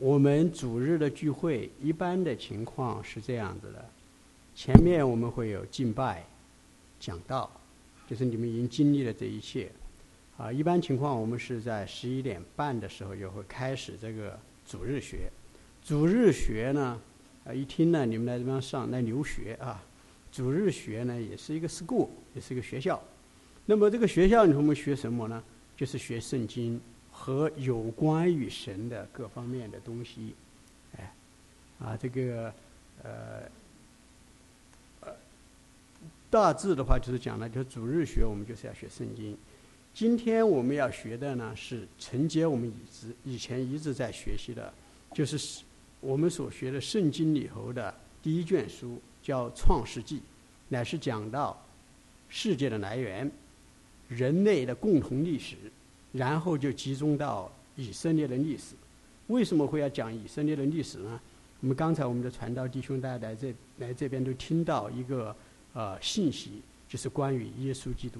我们主日的聚会一般的情况是这样子的：前面我们会有敬拜、讲道，就是你们已经经历了这一切。啊，一般情况我们是在十一点半的时候就会开始这个主日学。主日学呢，啊，一听呢，你们来这边上来留学啊。主日学呢，也是一个 school，也是一个学校。那么这个学校里我们学什么呢？就是学圣经和有关于神的各方面的东西。哎，啊，这个呃呃，大致的话就是讲了，就是主日学我们就是要学圣经。今天我们要学的呢，是承接我们以直以前一直在学习的，就是我们所学的圣经里头的第一卷书，叫《创世纪》，乃是讲到世界的来源、人类的共同历史，然后就集中到以色列的历史。为什么会要讲以色列的历史呢？我们刚才我们的传道弟兄大家来这来这边都听到一个呃信息，就是关于耶稣基督。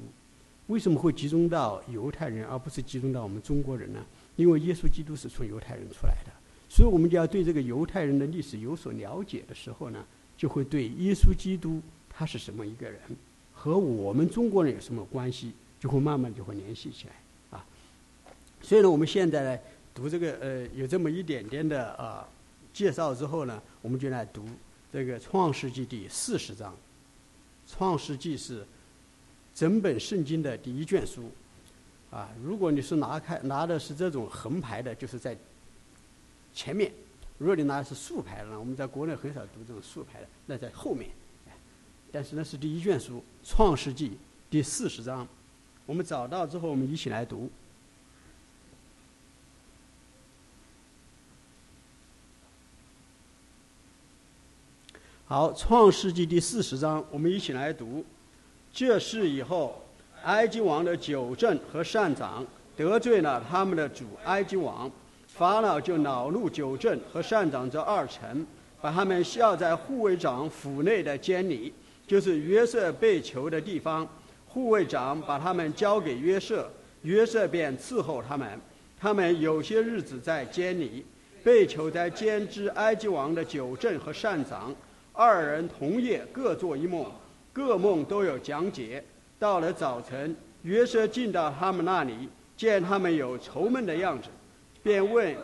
为什么会集中到犹太人，而不是集中到我们中国人呢？因为耶稣基督是从犹太人出来的，所以我们就要对这个犹太人的历史有所了解的时候呢，就会对耶稣基督他是什么一个人，和我们中国人有什么关系，就会慢慢就会联系起来。所以呢，我们现在呢读这个呃有这么一点点的啊介绍之后呢，我们就来读这个创世纪第四十章。创世纪是。整本圣经的第一卷书，啊，如果你是拿开拿的是这种横排的，就是在前面；如果你拿的是竖排的呢，我们在国内很少读这种竖排的，那在后面。但是那是第一卷书《创世纪》第四十章，我们找到之后，我们一起来读。好，《创世纪》第四十章，我们一起来读。这事以后，埃及王的九正和善长得罪了他们的主埃及王，法老就恼怒九正和善长这二臣，把他们下在护卫长府内的监里，就是约瑟被囚的地方。护卫长把他们交给约瑟，约瑟便伺候他们。他们有些日子在监里，被囚在监之埃及王的九正和善长二人同夜各做一梦。各梦都有讲解。到了早晨，约瑟进到他们那里，见他们有愁闷的样子，便问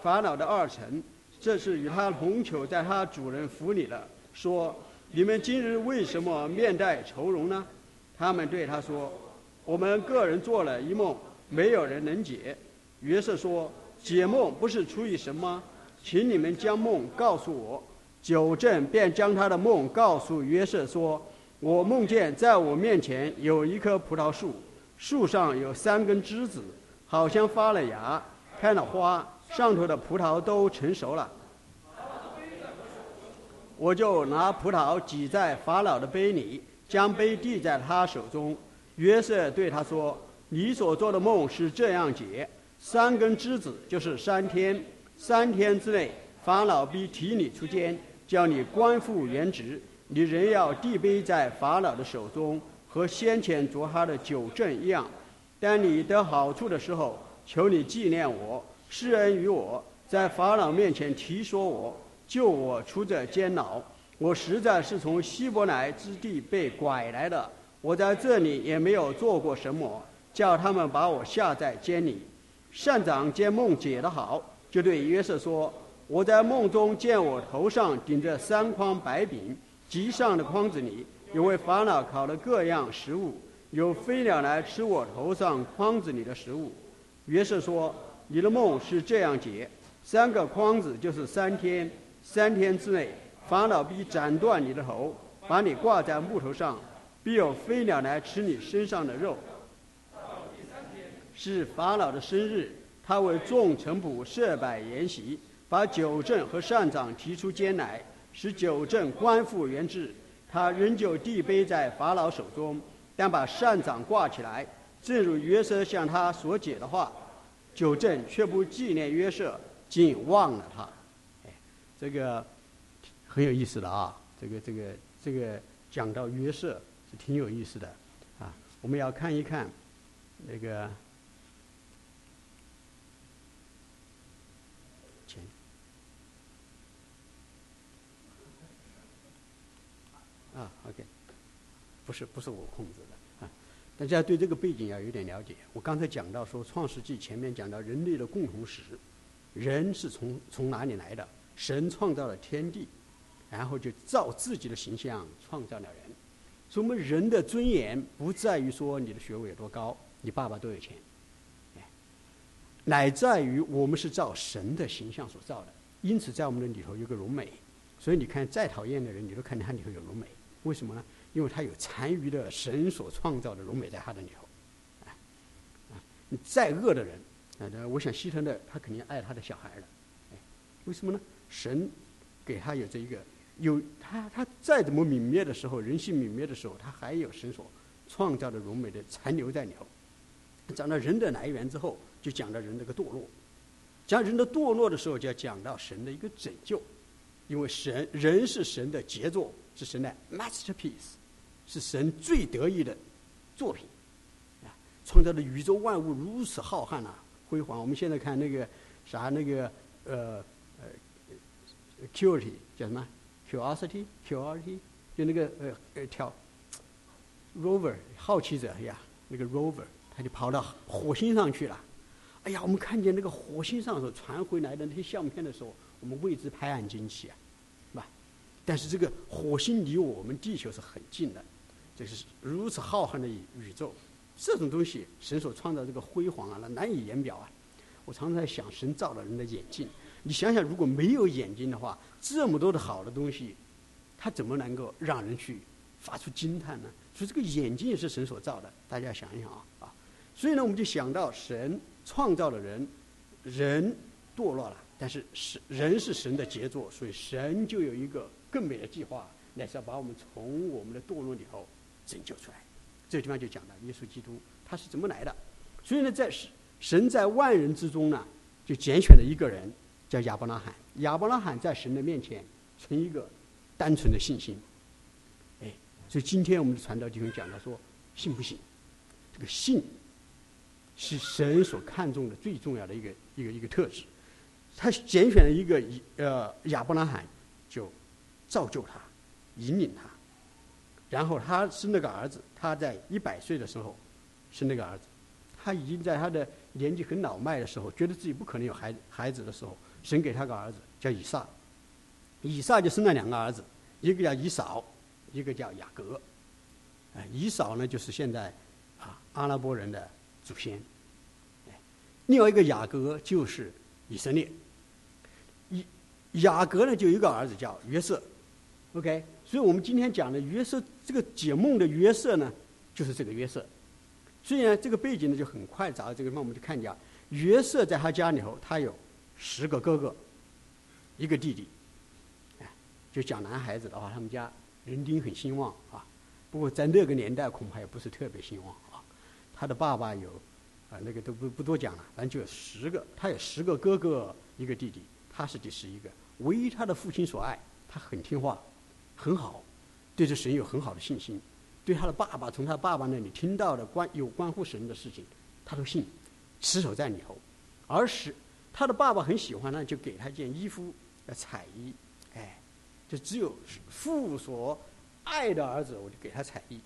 法老的二臣：“这是与他同囚在他主人府里的，说：你们今日为什么面带愁容呢？”他们对他说：“我们个人做了一梦，没有人能解。”约瑟说：“解梦不是出于什么？请你们将梦告诉我。”九正便将他的梦告诉约瑟说。我梦见在我面前有一棵葡萄树，树上有三根枝子，好像发了芽，开了花，上头的葡萄都成熟了。我就拿葡萄挤在法老的杯里，将杯递在他手中。约瑟对他说：“你所做的梦是这样解：三根枝子就是三天，三天之内，法老必提你出监，叫你官复原职。”你仍要递杯在法老的手中，和先前着他的酒证一样。当你得好处的时候，求你纪念我，施恩于我，在法老面前提说我，救我出这监牢。我实在是从希伯来之地被拐来的，我在这里也没有做过什么，叫他们把我下在监里。善长见梦解得好，就对约瑟说：“我在梦中见我头上顶着三筐白饼。”集上的筐子里有为法老烤了各样食物，有飞鸟来吃我头上筐子里的食物。约瑟说：“你的梦是这样解：三个筐子就是三天，三天之内，法老必斩断你的头，把你挂在木头上，必有飞鸟来吃你身上的肉。是法老的生日，他为众臣仆设摆筵席，把九正和善长提出监来。”使九正官复原职，他仍旧递杯在法老手中，但把善长挂起来。正如约瑟向他所解的话，九正却不纪念约瑟，竟忘了他。这个很有意思的啊！这个这个这个讲到约瑟是挺有意思的啊。我们要看一看那个前啊，OK，不是不是我控制的啊。大家对这个背景要有点了解。我刚才讲到说，《创世纪》前面讲到人类的共同史，人是从从哪里来的？神创造了天地，然后就照自己的形象创造了人。所以我们人的尊严不在于说你的学位有多高，你爸爸多有钱，乃在于我们是照神的形象所造的。因此，在我们的里头有个荣美。所以你看，再讨厌的人，你都看见他里头有荣美。为什么呢？因为他有残余的神所创造的荣美在他的里头。啊，啊，你再恶的人，啊，我想希特勒他肯定爱他的小孩的。哎，为什么呢？神给他有这一个，有他他再怎么泯灭的时候，人性泯灭的时候，他还有神所创造的荣美的残留在里头。讲到人的来源之后，就讲到人这个堕落。讲人的堕落的时候，就要讲到神的一个拯救。因为神人是神的杰作，是神的 masterpiece，是神最得意的作品，啊，创造的宇宙万物如此浩瀚啊，辉煌。我们现在看那个啥，那个呃呃，curiosity 叫什么？curiosity，curiosity，就那个呃呃跳 rover 好奇者呀，那个 rover 他就跑到火星上去了。哎呀，我们看见那个火星上所传回来的那些相片的时候。我们为之拍案惊奇啊，但是这个火星离我们地球是很近的，这是如此浩瀚的宇宙，这种东西神所创造这个辉煌啊，那难以言表啊！我常常在想，神造了人的眼睛，你想想，如果没有眼睛的话，这么多的好的东西，它怎么能够让人去发出惊叹呢？所以这个眼睛也是神所造的，大家想一想啊啊！所以呢，我们就想到神创造了人，人堕落了。但是神人是神的杰作，所以神就有一个更美的计划，乃是要把我们从我们的堕落里头拯救出来。这个地方就讲到耶稣基督他是怎么来的。所以呢，在神在万人之中呢，就拣选了一个人，叫亚伯拉罕。亚伯拉罕在神的面前存一个单纯的信心。哎，所以今天我们的传道弟兄讲到说，信不信？这个信是神所看重的最重要的一个一个一个特质。他拣选了一个呃亚伯拉罕，就造就他，引领他，然后他生了个儿子。他在一百岁的时候生了个儿子，他已经在他的年纪很老迈的时候，觉得自己不可能有孩孩子的时候，神给他个儿子叫以撒。以撒就生了两个儿子，一个叫以扫，一个叫雅各。啊，以扫呢就是现在啊阿拉伯人的祖先。另外一个雅各就是以色列。以雅各呢，就有一个儿子叫约瑟，OK，所以我们今天讲的约瑟这个解梦的约瑟呢，就是这个约瑟。所以呢，这个背景呢就很快找到这个地方，我们就看见约瑟在他家里头，他有十个哥哥，一个弟弟。就讲男孩子的话，他们家人丁很兴旺啊。不过在那个年代，恐怕也不是特别兴旺啊。他的爸爸有啊，那个都不不多讲了，反正就有十个，他有十个哥哥，一个弟弟，他是第十一个。唯一他的父亲所爱，他很听话，很好，对这神有很好的信心。对他的爸爸，从他爸爸那里听到的关有关乎神的事情，他都信，持守在里头。而使他的爸爸很喜欢呢，就给他一件衣服，彩衣。哎，就只有父所爱的儿子，我就给他彩衣。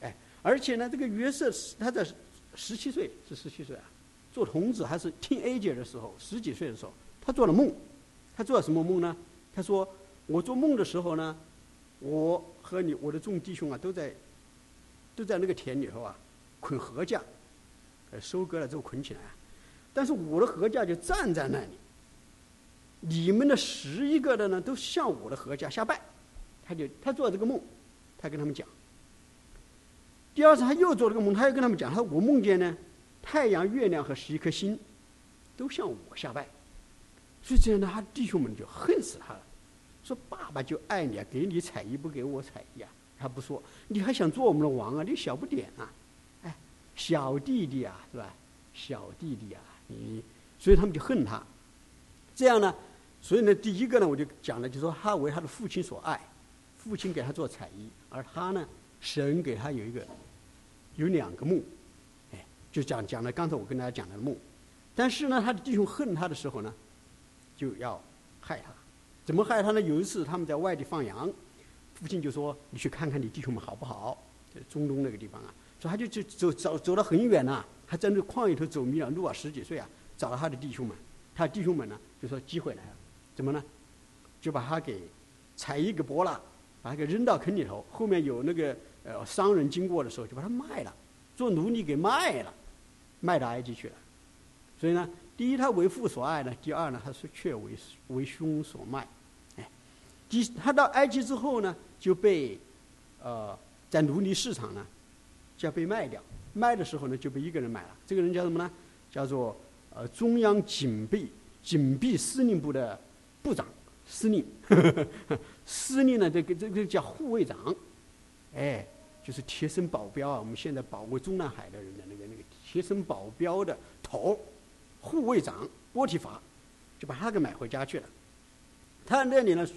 哎，而且呢，这个约瑟他在十七岁是十七岁啊，做童子还是听 A 姐的时候，十几岁的时候，他做了梦。他做了什么梦呢？他说：“我做梦的时候呢，我和你我的众弟兄啊，都在都在那个田里头啊，捆禾架，呃，收割了之后捆起来。但是我的禾架就站在那里，你们的十一个的呢，都向我的禾架下拜。他就他做这个梦，他跟他们讲。第二次他又做了个梦，他又跟他们讲，他说我梦见呢，太阳、月亮和十一颗星都向我下拜。”所以这样的他弟兄们就恨死他了，说爸爸就爱你啊，给你彩衣不给我彩衣啊？他不说，你还想做我们的王啊？你小不点啊？哎，小弟弟啊，是吧？小弟弟啊，你，所以他们就恨他。这样呢，所以呢，第一个呢，我就讲了，就说他为他的父亲所爱，父亲给他做彩衣，而他呢，神给他有一个，有两个墓，哎，就讲讲了刚才我跟大家讲的墓，但是呢，他的弟兄恨他的时候呢。就要害他，怎么害他呢？有一次他们在外地放羊，父亲就说：“你去看看你弟兄们好不好？”中东那个地方啊，所以他就就走走走了很远呐，他在那矿里头走迷了路啊，十几岁啊，找了他的弟兄们，他的弟兄们呢就说机会来了，怎么呢？就把他给踩一个波了，把他给扔到坑里头，后面有那个呃商人经过的时候就把他卖了，做奴隶给卖了，卖到埃及去了。所以呢，第一他为父所爱呢，第二呢他是却为为兄所卖，哎，第他到埃及之后呢就被呃在奴隶市场呢就要被卖掉，卖的时候呢就被一个人买了，这个人叫什么呢？叫做呃中央警备警备司令部的部长司令，司令呢这个这个叫护卫长，哎，就是贴身保镖啊，我们现在保卫中南海的人的那个那个贴身保镖的头。护卫长波提法就把他给买回家去了。他那里呢，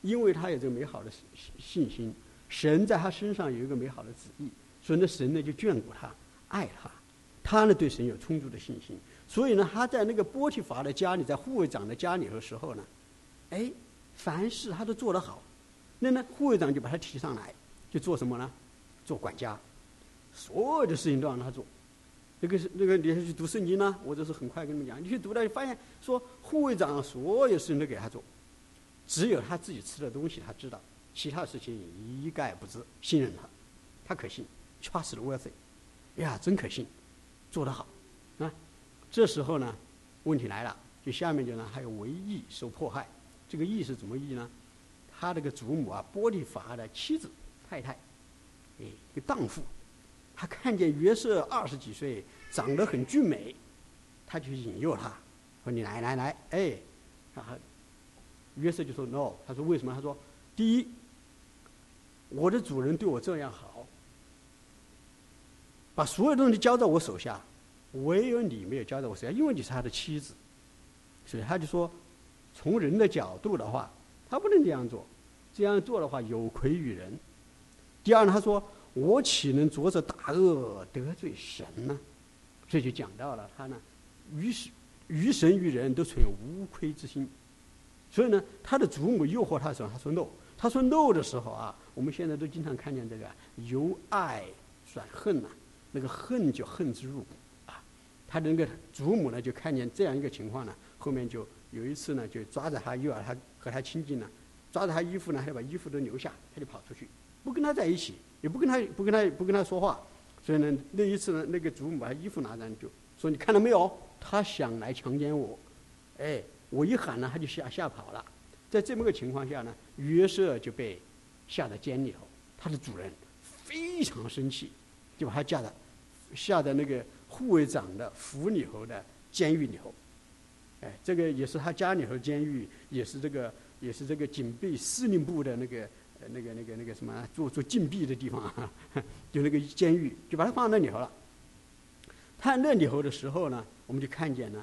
因为他有这个美好的信信心，神在他身上有一个美好的旨意，所以呢，神呢就眷顾他，爱他。他呢对神有充足的信心，所以呢，他在那个波提法的家里，在护卫长的家里的时候呢，哎，凡事他都做得好。那呢，护卫长就把他提上来，就做什么呢？做管家，所有的事情都让他做。那个那个，你要去读圣经呢？我就是很快跟你们讲，你去读了，发现说护卫长所有事情都给他做，只有他自己吃的东西他知道，其他事情一概不知。信任他，他可信，trustworthy，呀，真可信，做得好，啊，这时候呢，问题来了，就下面就呢还有为义受迫害，这个义是怎么义呢？他这个祖母啊，波利法的妻子太太，哎，一个荡妇。他看见约瑟二十几岁，长得很俊美，他就引诱他，说：“你来来来，哎，啊，约瑟就说 no。他说为什么？他说，第一，我的主人对我这样好，把所有东西交在我手下，唯有你没有交在我手下，因为你是他的妻子，所以他就说，从人的角度的话，他不能这样做，这样做的话有愧于人。第二呢，他说。我岂能着着大恶得罪神呢？这就讲到了他呢，于是于神于人都存有无愧之心。所以呢，他的祖母诱惑他的时候，他说 no。他说 no 的时候啊，我们现在都经常看见这个由爱转恨呐，那个恨就恨之入骨啊。他的那个祖母呢，就看见这样一个情况呢，后面就有一次呢，就抓着他，又要他和他亲近呢，抓着他衣服呢，还要把衣服都留下，他就跑出去，不跟他在一起。也不跟他不跟他不跟他说话，所以呢，那一次呢，那个祖母把他衣服拿上就说：“你看到没有？他想来强奸我，哎，我一喊呢，他就吓吓跑了。在这么个情况下呢，约瑟就被下在监里头，他的主人非常生气，就把他架在下在那个护卫长的府里头的监狱里头。哎，这个也是他家里头监狱，也是这个也是这个警备司令部的那个。”那个、那个、那个什么，做做禁闭的地方，就那个监狱，就把它放在那里头了。他那里头的时候呢，我们就看见呢，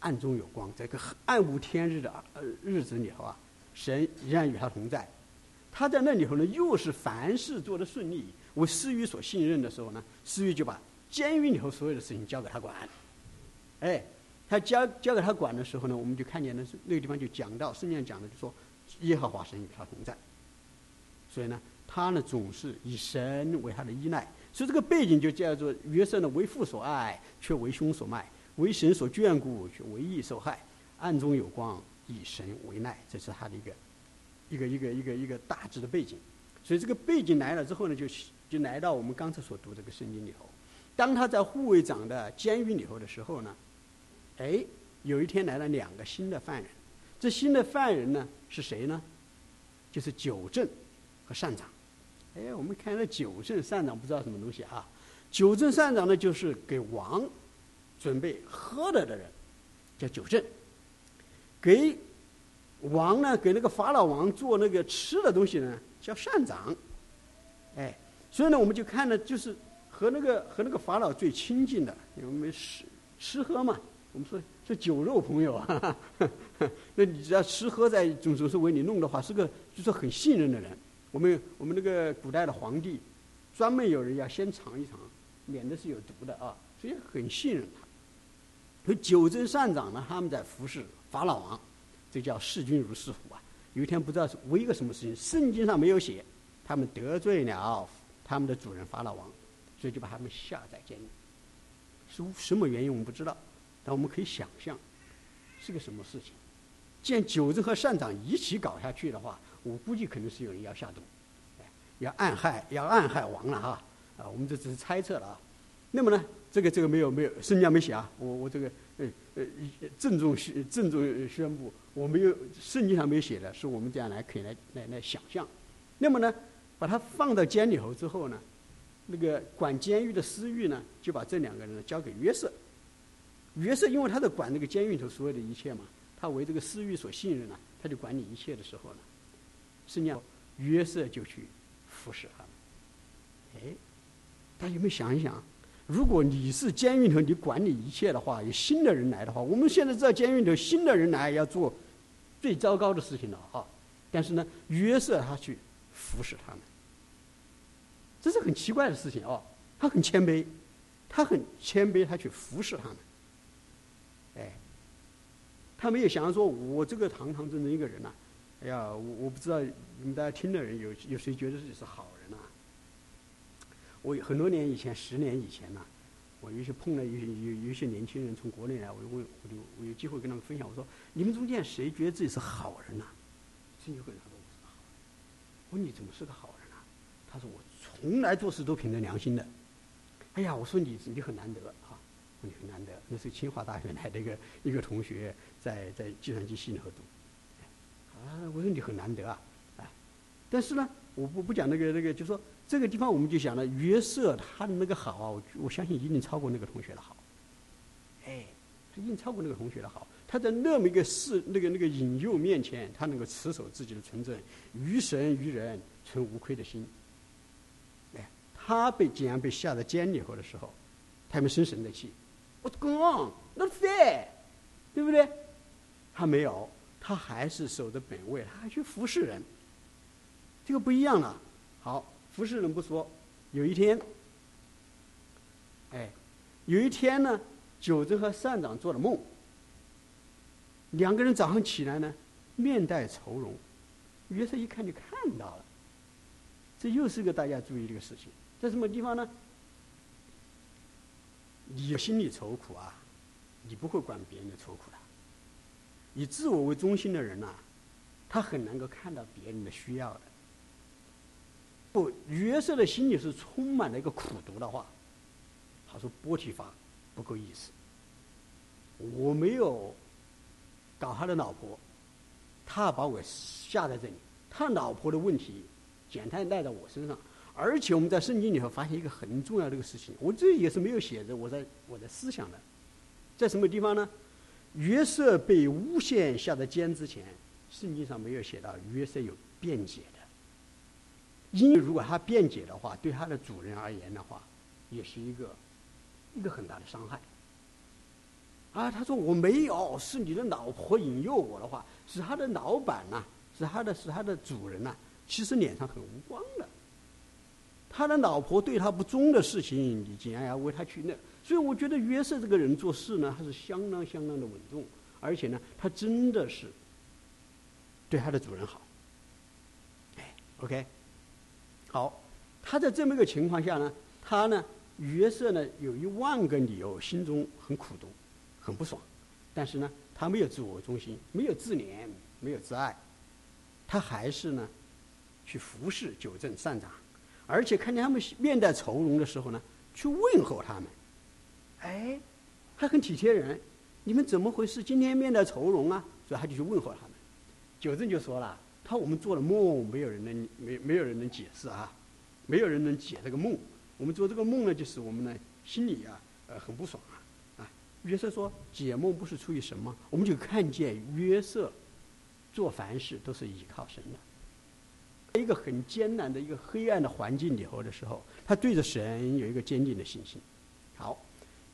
暗中有光，在个暗无天日的呃日子里头啊，神仍然与他同在。他在那里头呢，又是凡事做得顺利，为司狱所信任的时候呢，司狱就把监狱里头所有的事情交给他管。哎，他交交给他管的时候呢，我们就看见那那个地方就讲到圣经上讲的，就说耶和华神与他同在。所以呢，他呢总是以神为他的依赖，所以这个背景就叫做约瑟呢为父所爱，却为兄所卖；为神所眷顾，却为义受害。暗中有光，以神为奈，这是他的一个一个一个一个一个大致的背景。所以这个背景来了之后呢，就就来到我们刚才所读这个圣经里头。当他在护卫长的监狱里头的时候呢，哎，有一天来了两个新的犯人。这新的犯人呢是谁呢？就是九正。和善长，哎，我们看那九正善长不知道什么东西啊？九正善长呢，就是给王准备喝的的人，叫九正；给王呢，给那个法老王做那个吃的东西呢，叫善长。哎，所以呢，我们就看呢，就是和那个和那个法老最亲近的，我们吃吃喝嘛，我们说是酒肉朋友啊。那你只要吃喝在总总是为你弄的话，是个就是很信任的人。我们我们那个古代的皇帝，专门有人要先尝一尝，免得是有毒的啊，所以很信任他。所以九真善长呢，他们在服侍法老王，这叫视君如视虎啊。有一天不知道是为一个什么事情，圣经上没有写，他们得罪了他们的主人法老王，所以就把他们下在监狱。是什么原因我们不知道，但我们可以想象是个什么事情。见九正和善长一起搞下去的话，我估计肯定是有人要下毒，要暗害，要暗害王了哈。啊，我们这只是猜测了啊。那么呢，这个这个没有没有，圣经没写啊。我我这个呃呃郑重宣郑重宣布，我没有圣经上没写的，是我们这样来可以来来来想象。那么呢，把他放到监里头之后呢，那个管监狱的司狱呢，就把这两个人交给约瑟。约瑟因为他在管那个监狱里头所有的一切嘛。他为这个私欲所信任呢，他就管理一切的时候呢，实际上约瑟就去服侍他们。哎，大家有没有想一想？如果你是监狱头，你管理一切的话，有新的人来的话，我们现在知道监狱头新的人来要做最糟糕的事情了哈。但是呢，约瑟他去服侍他们，这是很奇怪的事情哦。他很谦卑，他很谦卑，他去服侍他们。哎。他没有想说，我这个堂堂正正一个人呐，哎呀，我我不知道你们大家听的人有有谁觉得自己是好人呐？我很多年以前，十年以前呐，我有些碰了有些有有一些年轻人从国内来，我就问，我就我有机会跟他们分享，我说你们中间谁觉得自己是好人呐？真有个人他说我是个好人。我说你怎么是个好人啊？他说我从来做事都凭着良心的。哎呀，我说你你很难得啊，你很难得，那是清华大学来的一个一个同学。在在计算机系里头读，啊，我说你很难得啊，啊，但是呢，我不不讲那个那个，就说这个地方我们就想了，约瑟他的那个好啊，我我相信一定超过那个同学的好，哎，他一定超过那个同学的好，他在那么一个事那个那个引诱面前，他能够持守自己的纯正，于神于人存无愧的心，哎，他被竟然被下在监里头的时候，他们生神的气，What's going on? Not fair，对不对？他没有，他还是守着本位，他还去服侍人。这个不一样了。好，服侍人不说，有一天，哎，有一天呢，九正和善长做了梦，两个人早上起来呢，面带愁容。约瑟一看就看到了，这又是个大家注意这个事情，在什么地方呢？你心里愁苦啊，你不会管别人的愁苦的。以自我为中心的人呐，他很能够看到别人的需要的。不，约瑟的心里是充满了一个苦读的话。他说：“波提法不够意思，我没有搞他的老婆，他把我下在这里，他老婆的问题简单赖在我身上。而且我们在圣经里头发现一个很重要的一个事情，我这也是没有写着，我在我在思想的，在什么地方呢？”约瑟被诬陷下的监之前，圣经上没有写到约瑟有辩解的。因为如果他辩解的话，对他的主人而言的话，也是一个一个很大的伤害。啊，他说我没有，是你的老婆引诱我的话，是他的老板呐，是他的是他的主人呐，其实脸上很无光的。他的老婆对他不忠的事情，你竟然要为他去那。所以我觉得约瑟这个人做事呢，他是相当相当的稳重，而且呢，他真的是对他的主人好。哎，OK，好，他在这么一个情况下呢，他呢，约瑟呢，有一万个理由，心中很苦毒，很不爽，但是呢，他没有自我中心，没有自怜，没有自爱，他还是呢，去服侍九正善长，而且看见他们面带愁容的时候呢，去问候他们。哎，还很体贴人，你们怎么回事？今天面带愁容啊！所以他就去问候他们。九正就说了：“他我们做了梦，没有人能没没有人能解释啊，没有人能解这个梦。我们做这个梦呢，就是我们呢心里啊呃很不爽啊啊。”约瑟说：“解梦不是出于什么？我们就看见约瑟做凡事都是依靠神的。一个很艰难的一个黑暗的环境里头的时候，他对着神有一个坚定的信心。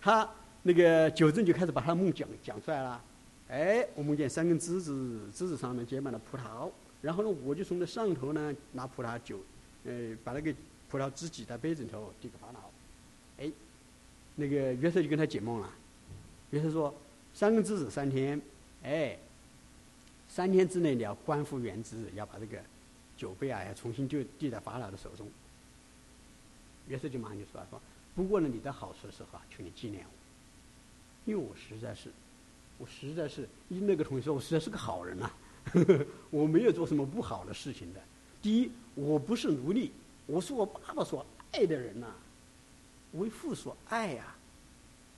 他那个九正就开始把他的梦讲讲出来了，哎，我梦见三根枝子，枝子上面结满了葡萄，然后呢，我就从那上头呢拿葡萄酒，呃，把那个葡萄汁挤在杯子里头，递给法老，哎，那个约瑟就跟他解梦了，约瑟说三根枝子三天，哎，三天之内你要官复原职，要把这个酒杯啊要重新就递在法老的手中，约瑟就马上就说：“说不过呢，你的好处的时候啊，求你纪念我，因为我实在是，我实在是，那个同学说我实在是个好人呐，我没有做什么不好的事情的。第一，我不是奴隶，我是我爸爸所爱的人呐，为父所爱呀。”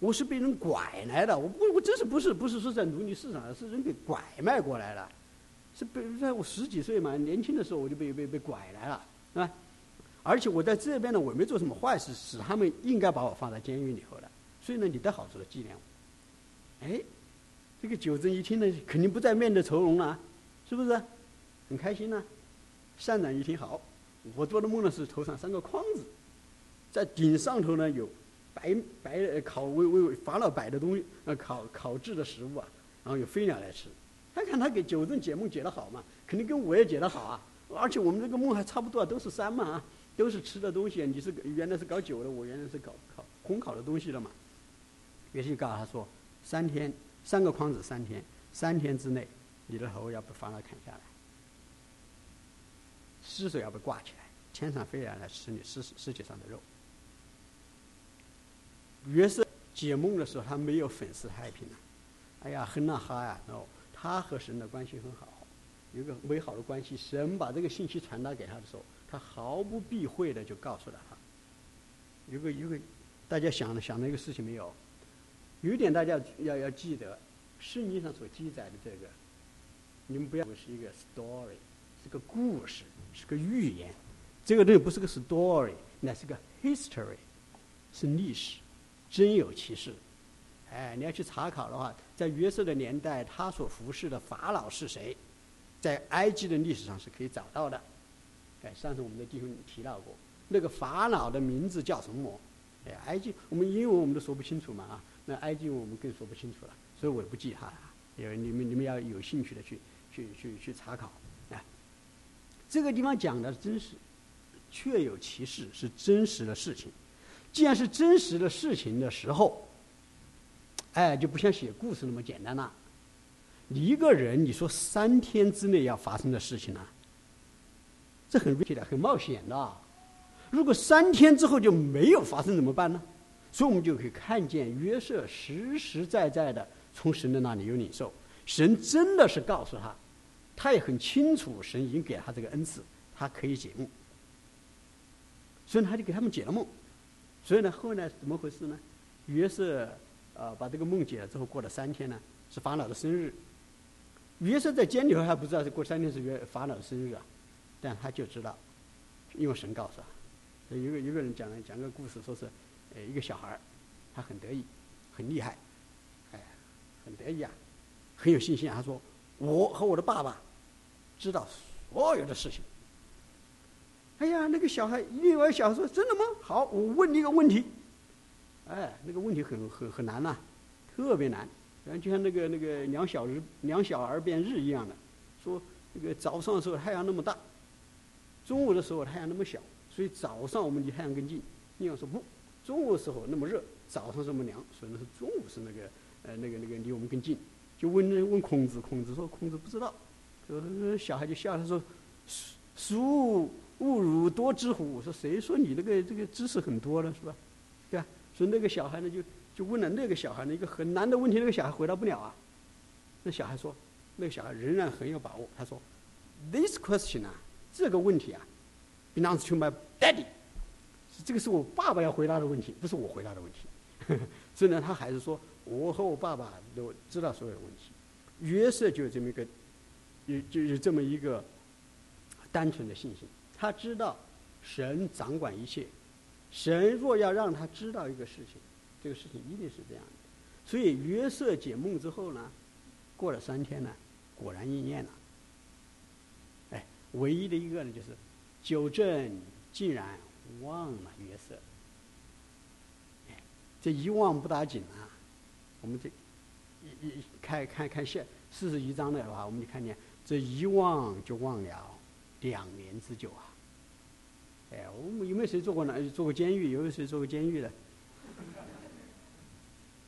我是被人拐来的，我我我真是不是不是说在奴隶市场是人给拐卖过来的，是被在我十几岁嘛，年轻的时候我就被被被拐来了，是吧？而且我在这边呢，我没做什么坏事，使他们应该把我放在监狱里头的，所以呢，你的好处的纪念我。哎，这个九正一听呢，肯定不再面对愁容了，是不是？很开心呢。善长一听好，我做的梦呢是头上三个筐子，在顶上头呢有。白白烤为为法老摆的东西，呃，烤烤制的食物啊，然后有飞鸟来吃。他看他给九正解梦解得好嘛，肯定跟我也解得好啊。而且我们这个梦还差不多，都是山嘛啊，都是吃的东西。你是原来是搞酒的，我原来是搞烤烘烤的东西的嘛。于是告诉他说：三天，三个筐子，三天，三天之内，你的头要被法老砍下来，尸首要被挂起来，天上飞来来吃你尸尸体上的肉。约瑟解梦的时候，他没有粉饰太平啊，哎呀，哼呐哈呀，然后他和神的关系很好，有个美好的关系。神把这个信息传达给他的时候，他毫不避讳的就告诉了他。有个有个，大家想了想了一个事情没有？有一点大家要要记得，圣经上所记载的这个，你们不要是一个 story，是个故事，是个寓言。这个东西不是个 story，那是个 history，是历史。真有其事，哎，你要去查考的话，在约瑟的年代，他所服侍的法老是谁？在埃及的历史上是可以找到的。哎，上次我们的弟兄提到过，那个法老的名字叫什么？哎，埃及我们英文我们都说不清楚嘛啊，那埃及我们更说不清楚了，所以我也不记他了。因为你们你们要有兴趣的去去去去查考。哎，这个地方讲的真实，确有其事，是真实的事情。既然是真实的事情的时候，哎，就不像写故事那么简单了。你一个人，你说三天之内要发生的事情呢，这很危险的，很冒险的。如果三天之后就没有发生怎么办呢？所以我们就可以看见约瑟实实在在的从神的那里有领受，神真的是告诉他，他也很清楚神已经给他这个恩赐，他可以解梦，所以他就给他们解了梦。所以呢，后来怎么回事呢？约瑟，呃，把这个梦解了之后，过了三天呢，是法老的生日。约瑟在监里头还不知道是过三天是约法老的生日啊，但他就知道，因为神告诉他。有个有个人讲讲个故事，说是，呃，一个小孩儿，他很得意，很厉害，哎，很得意啊，很有信心啊。他说：“我和我的爸爸知道所有的事情。”哎呀，那个小孩，另外小孩说：“真的吗？好，我问你一个问题。”哎，那个问题很很很难呐，特别难。然后就像那个那个两小日两小儿变日一样的，说那个早上的时候太阳那么大，中午的时候太阳那么小，所以早上我们离太阳更近。另外说不，中午的时候那么热，早上这么凉，所以那是中午是那个呃那个那个离我们更近。就问问孔子，孔子说孔子不知道。呃，小孩就笑，他说：“书。”勿辱多知乎？我说谁说你那个这个知识很多了是吧？对吧？所以那个小孩呢就就问了那个小孩的一个很难的问题，那个小孩回答不了啊。那小孩说，那个小孩仍然很有把握。他说：“This question 啊，这个问题啊，belongs to my daddy。这个是我爸爸要回答的问题，不是我回答的问题。所以呢，他还是说我和我爸爸都知道所有的问题。约瑟就有这么一个，有就有这么一个单纯的信心。他知道，神掌管一切。神若要让他知道一个事情，这个事情一定是这样的。所以约瑟解梦之后呢，过了三天呢，果然应验了。唯一的一个呢，就是九正竟然忘了约瑟。哎，这一忘不打紧啊。我们这一一看看看下四十一章的话，我们就看见这一忘就忘了两年之久啊。哎，我们有没有谁做过呢？做过监狱？有没有谁做过监狱的？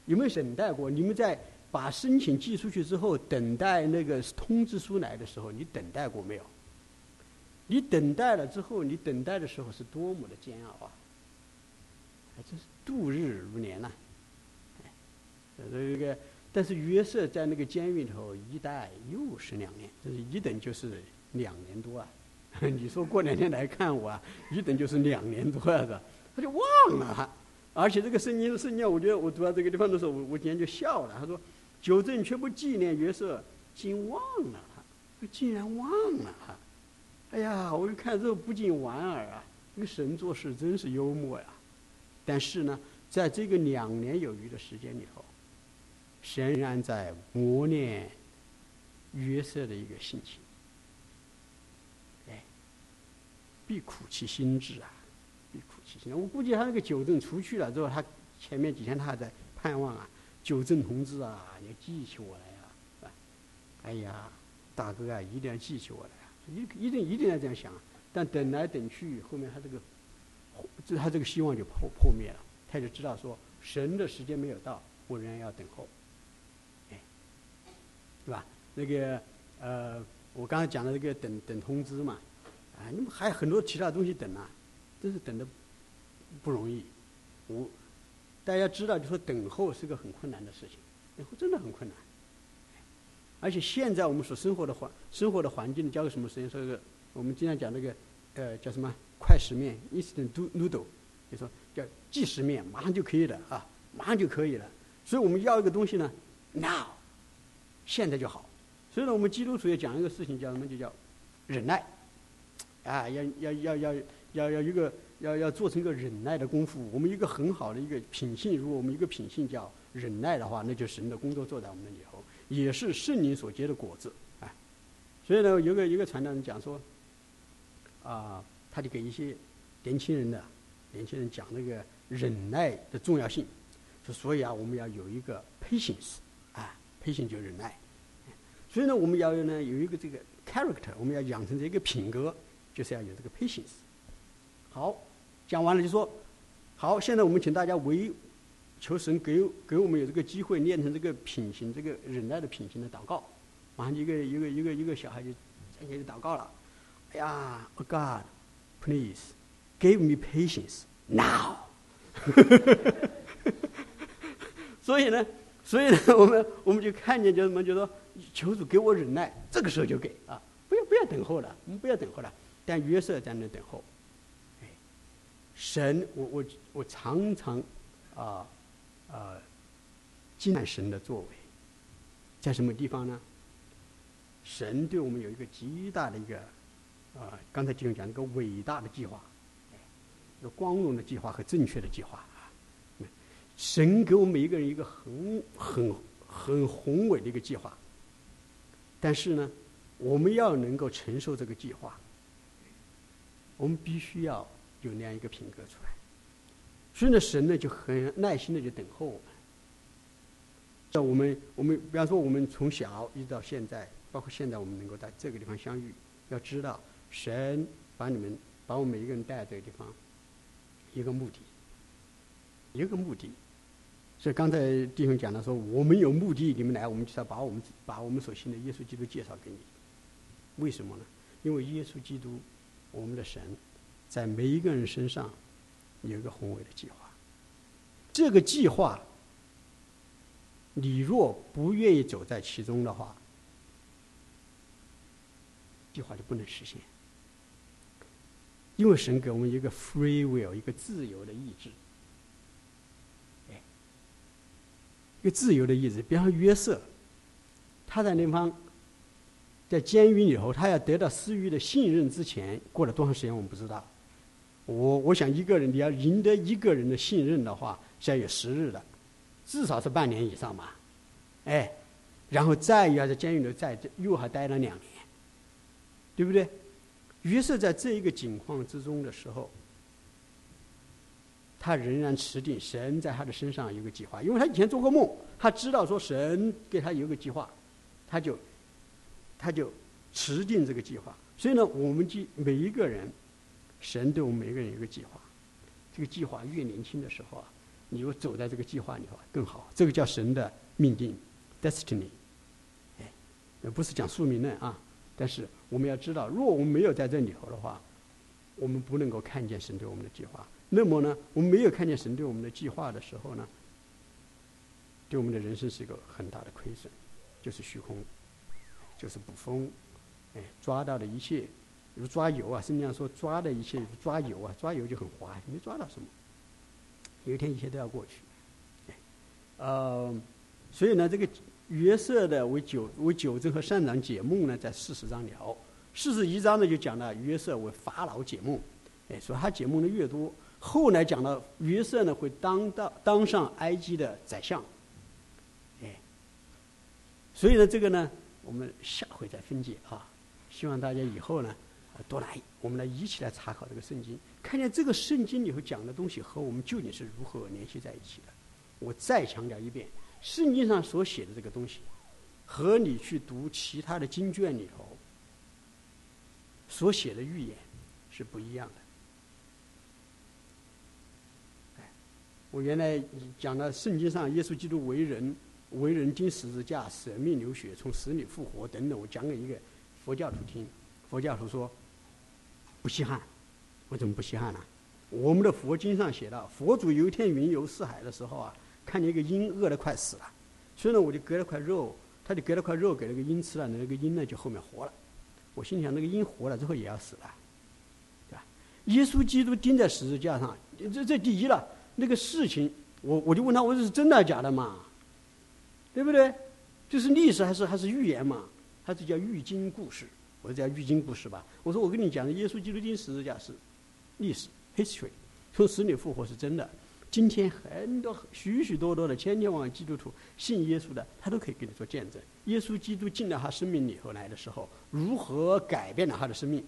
有没有等待过？你们在把申请寄出去之后，等待那个通知书来的时候，你等待过没有？你等待了之后，你等待的时候是多么的煎熬啊！还真是度日如年呐、哎，这个，但是约瑟在那个监狱里头一待又是两年，这是一等就是两年多啊。你说过两天来看我啊，一等就是两年多啊，是吧？他就忘了，而且这个圣经的圣经，我觉得我读到这个地方的时候，我我今天就笑了。他说：“九正却不纪念约瑟，竟忘了他，竟然忘了他。”哎呀，我一看这不禁莞尔啊！这个神做事真是幽默呀。但是呢，在这个两年有余的时间里头，神仍然在磨练约瑟的一个心情。哎，必苦其心志啊，必苦其心。我估计他那个九正出去了之后，他前面几天他还在盼望啊，九正同志啊，要记起我来，啊，哎呀，大哥啊，一定要记起我来。一一定一定要这样想，但等来等去，后面他这个，这他这个希望就破破灭了。他就知道说，神的时间没有到，我仍然要等候，哎，对吧？那个呃，我刚才讲的这个等等通知嘛，啊，你们还有很多其他东西等啊，真是等的不容易。我大家知道，就说等候是个很困难的事情，等候真的很困难。而且现在我们所生活的环生活的环境，叫个什么时间？说这个我们经常讲那个，呃，叫什么快食面 （instant noodle），就说叫即食面，马上就可以了啊，马上就可以了。所以我们要一个东西呢，now，现在就好。所以呢，我们基督徒要讲一个事情，叫什么？就叫忍耐，啊，要要要要要要一个要要做成一个忍耐的功夫。我们一个很好的一个品性，如果我们一个品性叫忍耐的话，那就神的工作做在我们里头。也是圣灵所结的果子，哎，所以呢，有个一个传道人讲说，啊，他就给一些年轻人的年轻人讲那个忍耐的重要性，说所以啊，我们要有一个 patience，啊，patience 就忍耐，所以呢，我们要呢有一个这个 character，我们要养成这个品格，就是要有这个 patience。好，讲完了就说，好，现在我们请大家围。求神给给我们有这个机会练成这个品行，这个忍耐的品行的祷告。马上一个一个一个一个小孩就在那里祷告了。哎呀，Oh God, please give me patience now。所以呢，所以呢，我们我们就看见叫什么？就说求主给我忍耐，这个时候就给啊，不要不要等候了，我们不要等候了。但约瑟在那等候。神，我我我常常啊。呃敬神的作为，在什么地方呢？神对我们有一个极大的一个，啊，刚才经常讲一个伟大的计划，一个光荣的计划和正确的计划啊。神给我们每一个人一个很很很宏伟的一个计划，但是呢，我们要能够承受这个计划，我们必须要有那样一个品格出来。所以呢，神呢就很耐心的就等候我们。像我们，我们比方说，我们从小一直到现在，包括现在我们能够在这个地方相遇，要知道，神把你们，把我们每一个人带到这个地方，一个目的，一个目的。所以刚才弟兄讲的说，我们有目的，你们来，我们就要把我们把我们所信的耶稣基督介绍给你。为什么呢？因为耶稣基督，我们的神，在每一个人身上。有一个宏伟的计划，这个计划，你若不愿意走在其中的话，计划就不能实现。因为神给我们一个 free will，一个自由的意志，哎，一个自由的意志。比方约瑟，他在那方，在监狱里头，他要得到司狱的信任之前，过了多长时间我们不知道。我我想一个人你要赢得一个人的信任的话，是要有时日的，至少是半年以上嘛，哎，然后再要在监狱里再又还待了两年，对不对？于是，在这一个境况之中的时候，他仍然持定神在他的身上有个计划，因为他以前做过梦，他知道说神给他有个计划，他就他就持定这个计划。所以呢，我们就每一个人。神对我们每个人有个计划，这个计划越年轻的时候啊，你又走在这个计划里头更好。这个叫神的命定，destiny。哎，不是讲宿命论啊，但是我们要知道，如果我们没有在这里头的话，我们不能够看见神对我们的计划。那么呢，我们没有看见神对我们的计划的时候呢，对我们的人生是一个很大的亏损，就是虚空，就是捕风，哎，抓到的一切，如抓油啊，圣经上说抓的一切抓油啊，抓油就很滑，没抓到什么。有一天一切都要过去，呃，所以呢，这个约瑟的为九为九正和善长解梦呢，在四十章聊，四十一章呢就讲了约瑟为法老解梦，哎，说他解梦的越多。后来讲到约瑟呢，会当到当上埃及的宰相，哎，所以呢，这个呢，我们下回再分解啊。希望大家以后呢，多来，我们来一起来查考这个圣经，看见这个圣经里头讲的东西和我们究竟是如何联系在一起的。我再强调一遍，圣经上所写的这个东西，和你去读其他的经卷里头所写的预言是不一样的。我原来讲了圣经上耶稣基督为人，为人经十字架舍命流血，从死里复活等等。我讲给一个佛教徒听，佛教徒说不稀罕。为什么不稀罕呢？我们的佛经上写到，佛祖有一天云游四海的时候啊，看见一个鹰饿得快死了，所以呢，我就割了块肉，他就割了块肉给那个鹰吃了，那个鹰呢就后面活了。我心想，那个鹰活了之后也要死了，对吧？耶稣基督钉在十字架上，这这第一了。那个事情，我我就问他，我说是真的假的嘛？对不对？就是历史还是还是预言嘛？还是叫预经故事？我叫预经故事吧。我说我跟你讲的耶稣基督钉十字架是历史 history，从死里复活是真的。今天很多许许多多的千千万万基督徒信耶稣的，他都可以给你做见证。耶稣基督进到他生命里头来的时候，如何改变了他的生命？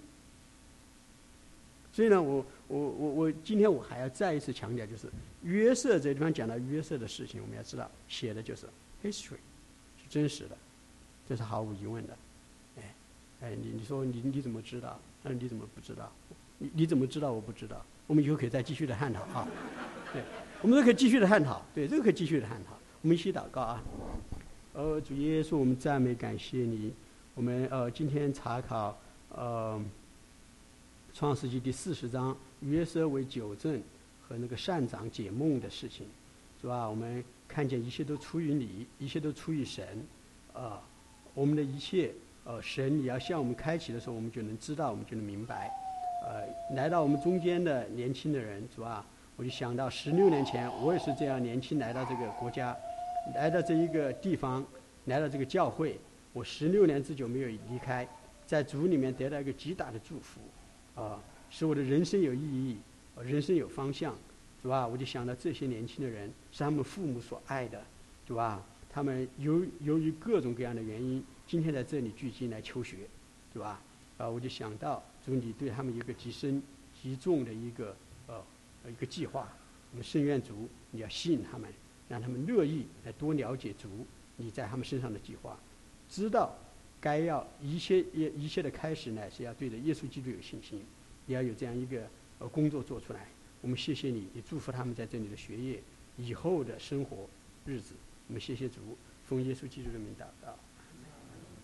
所以呢，我我我我今天我还要再一次强调，就是约瑟这地方讲到约瑟的事情，我们要知道写的就是 history，是真实的，这是毫无疑问的。哎，你你说你你怎么知道？那，你怎么不知道？你你怎么知道？我不知道。我们以后可以再继续的探讨啊。对，我们都可以继续的探讨。对，这个可以继续的探讨。我们一起祷告啊。呃，主耶稣，我们赞美感谢你。我们呃今天查考呃。创世纪第四十章，约瑟为九正和那个善长解梦的事情，是吧？我们看见一切都出于你，一切都出于神，啊，我们的一切，呃，神你要向我们开启的时候，我们就能知道，我们就能明白。呃，来到我们中间的年轻的人，是吧？我就想到十六年前，我也是这样年轻来到这个国家，来到这一个地方，来到这个教会，我十六年之久没有离开，在主里面得到一个极大的祝福。啊，使我的人生有意义，人生有方向，是吧？我就想到这些年轻的人是他们父母所爱的，是吧？他们由由于各种各样的原因，今天在这里聚集来求学，是吧？啊，我就想到，主你对他们有一个极深极重的一个呃一个计划，我们圣愿主你要吸引他们，让他们乐意来多了解主你在他们身上的计划，知道。该要一切一一切的开始呢，是要对着耶稣基督有信心，也要有这样一个呃工作做出来。我们谢谢你，也祝福他们在这里的学业、以后的生活日子。我们谢谢主，奉耶稣基督的名祷告。